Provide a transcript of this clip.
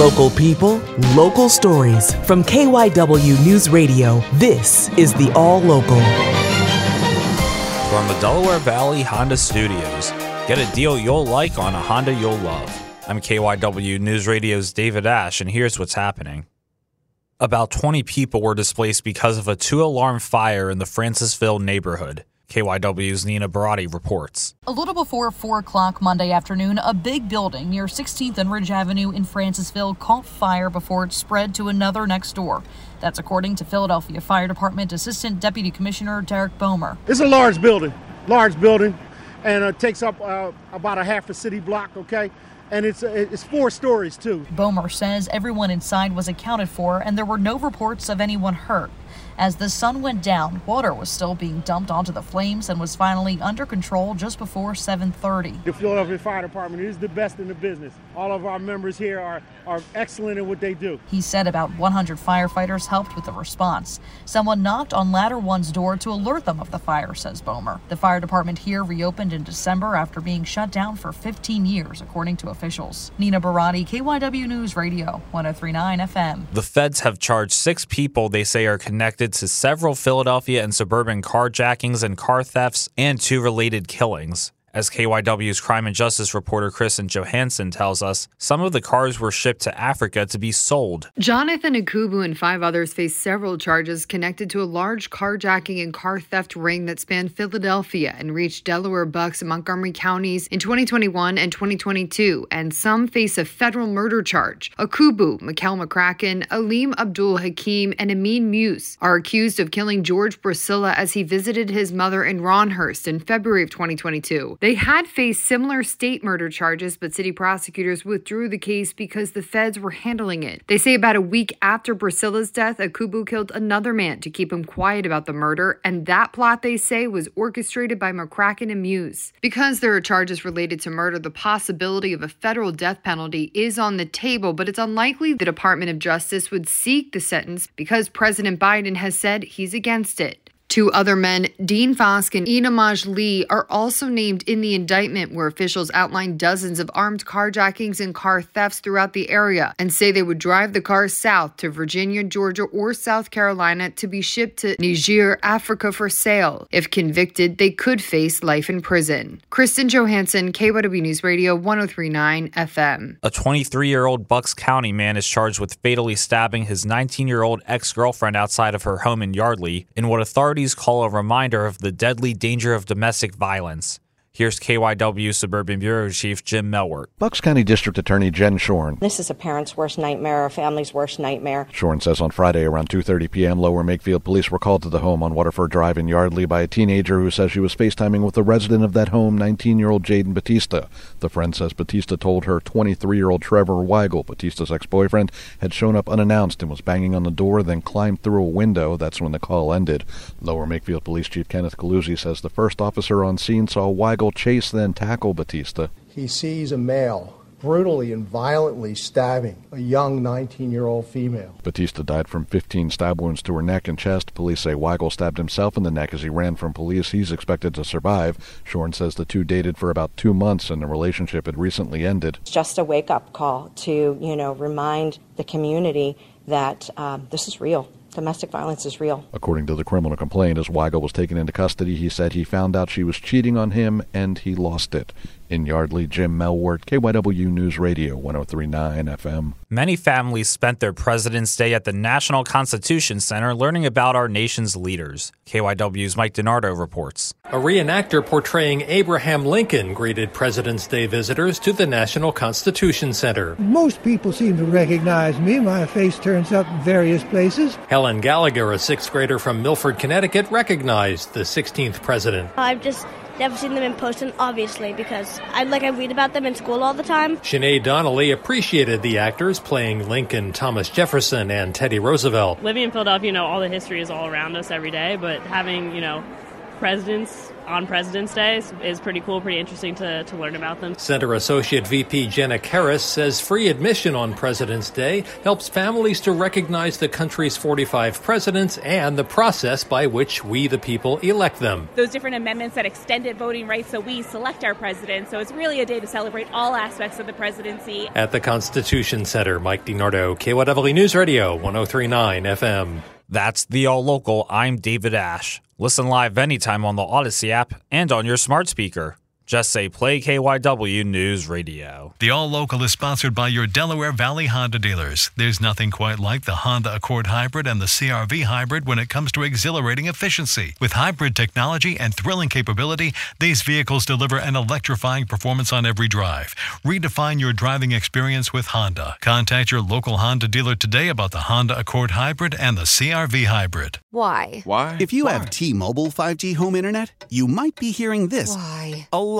Local people, local stories. From KYW News Radio, this is the All Local. From the Delaware Valley Honda Studios, get a deal you'll like on a Honda you'll love. I'm KYW News Radio's David Ash, and here's what's happening. About 20 people were displaced because of a two alarm fire in the Francisville neighborhood. KYW's Nina Barati reports. A little before 4 o'clock Monday afternoon, a big building near 16th and Ridge Avenue in Francisville caught fire before it spread to another next door. That's according to Philadelphia Fire Department Assistant Deputy Commissioner Derek Bowmer. It's a large building, large building, and it takes up uh, about a half a city block, okay? And it's, it's four stories too. Bowmer says everyone inside was accounted for and there were no reports of anyone hurt. As the sun went down, water was still being dumped onto the flames and was finally under control just before 7:30. The Philadelphia Fire Department is the best in the business. All of our members here are, are excellent in what they do. He said about 100 firefighters helped with the response. Someone knocked on Ladder One's door to alert them of the fire, says Bowmer. The fire department here reopened in December after being shut down for 15 years, according to officials. Nina Barati, KYW News Radio, 1039 FM. The feds have charged six people they say are connected to several Philadelphia and suburban carjackings and car thefts and two related killings. As KYW's crime and justice reporter Kristen Johansson tells us, some of the cars were shipped to Africa to be sold. Jonathan Akubu and five others face several charges connected to a large carjacking and car theft ring that spanned Philadelphia and reached Delaware Bucks and Montgomery counties in 2021 and 2022, and some face a federal murder charge. Akubu, Mikel McCracken, Alim Abdul Hakim, and Amin Muse are accused of killing George Brasilla as he visited his mother in Rhawnhurst in February of 2022. They had faced similar state murder charges, but city prosecutors withdrew the case because the feds were handling it. They say about a week after Brasilla's death, Akubu killed another man to keep him quiet about the murder, and that plot, they say, was orchestrated by McCracken and Muse. Because there are charges related to murder, the possibility of a federal death penalty is on the table, but it's unlikely the Department of Justice would seek the sentence because President Biden has said he's against it. Two other men, Dean Fosk and Enamaj Lee, are also named in the indictment, where officials outline dozens of armed carjackings and car thefts throughout the area and say they would drive the cars south to Virginia, Georgia, or South Carolina to be shipped to Niger, Africa for sale. If convicted, they could face life in prison. Kristen Johansson, KYW News Radio 1039 FM. A 23 year old Bucks County man is charged with fatally stabbing his 19 year old ex girlfriend outside of her home in Yardley in what authorities call a reminder of the deadly danger of domestic violence. Here's KYW Suburban Bureau Chief Jim Melwert. Bucks County District Attorney Jen Schorn. This is a parent's worst nightmare, a family's worst nightmare. Schorn says on Friday around 2:30 p.m. Lower Makefield police were called to the home on Waterford Drive in Yardley by a teenager who says she was FaceTiming with the resident of that home, 19-year-old Jaden Batista. The friend says Batista told her 23-year-old Trevor Weigel, Batista's ex-boyfriend, had shown up unannounced and was banging on the door, then climbed through a window. That's when the call ended. Lower Makefield Police Chief Kenneth Coluzzi says the first officer on scene saw Weigel chase then tackle Batista. He sees a male brutally and violently stabbing a young 19 year old female. Batista died from 15 stab wounds to her neck and chest. Police say Weigel stabbed himself in the neck as he ran from police. He's expected to survive. Schorn says the two dated for about two months and the relationship had recently ended. It's just a wake up call to, you know, remind the community that um, this is real domestic violence is real. According to the criminal complaint, as Weigel was taken into custody, he said he found out she was cheating on him and he lost it. In Yardley, Jim Melwert, KYW News Radio 1039 FM. Many families spent their President's Day at the National Constitution Center learning about our nation's leaders. KYW's Mike DiNardo reports. A reenactor portraying Abraham Lincoln greeted President's Day visitors to the National Constitution Center. Most people seem to recognize me. My face turns up in various places. Helen Gallagher, a sixth grader from Milford, Connecticut, recognized the 16th president. I've just never seen them in person, obviously, because I like I read about them in school all the time. Sinead Donnelly appreciated the actors playing Lincoln, Thomas Jefferson, and Teddy Roosevelt. Living in Philadelphia, you know, all the history is all around us every day, but having, you know, presidents on President's Day is, is pretty cool, pretty interesting to, to learn about them. Center Associate VP Jenna Karras says free admission on President's Day helps families to recognize the country's 45 presidents and the process by which we, the people, elect them. Those different amendments that extended voting rights so we select our president. So it's really a day to celebrate all aspects of the presidency. At the Constitution Center, Mike DiNardo, KYW News Radio, 1039 FM. That's the All Local. I'm David Ash. Listen live anytime on the Audacy app and on your smart speaker. Just say play KYW News Radio. The All Local is sponsored by your Delaware Valley Honda dealers. There's nothing quite like the Honda Accord Hybrid and the CRV Hybrid when it comes to exhilarating efficiency. With hybrid technology and thrilling capability, these vehicles deliver an electrifying performance on every drive. Redefine your driving experience with Honda. Contact your local Honda dealer today about the Honda Accord Hybrid and the CRV Hybrid. Why? Why? If you have T-Mobile 5G home internet, you might be hearing this Why? a lot.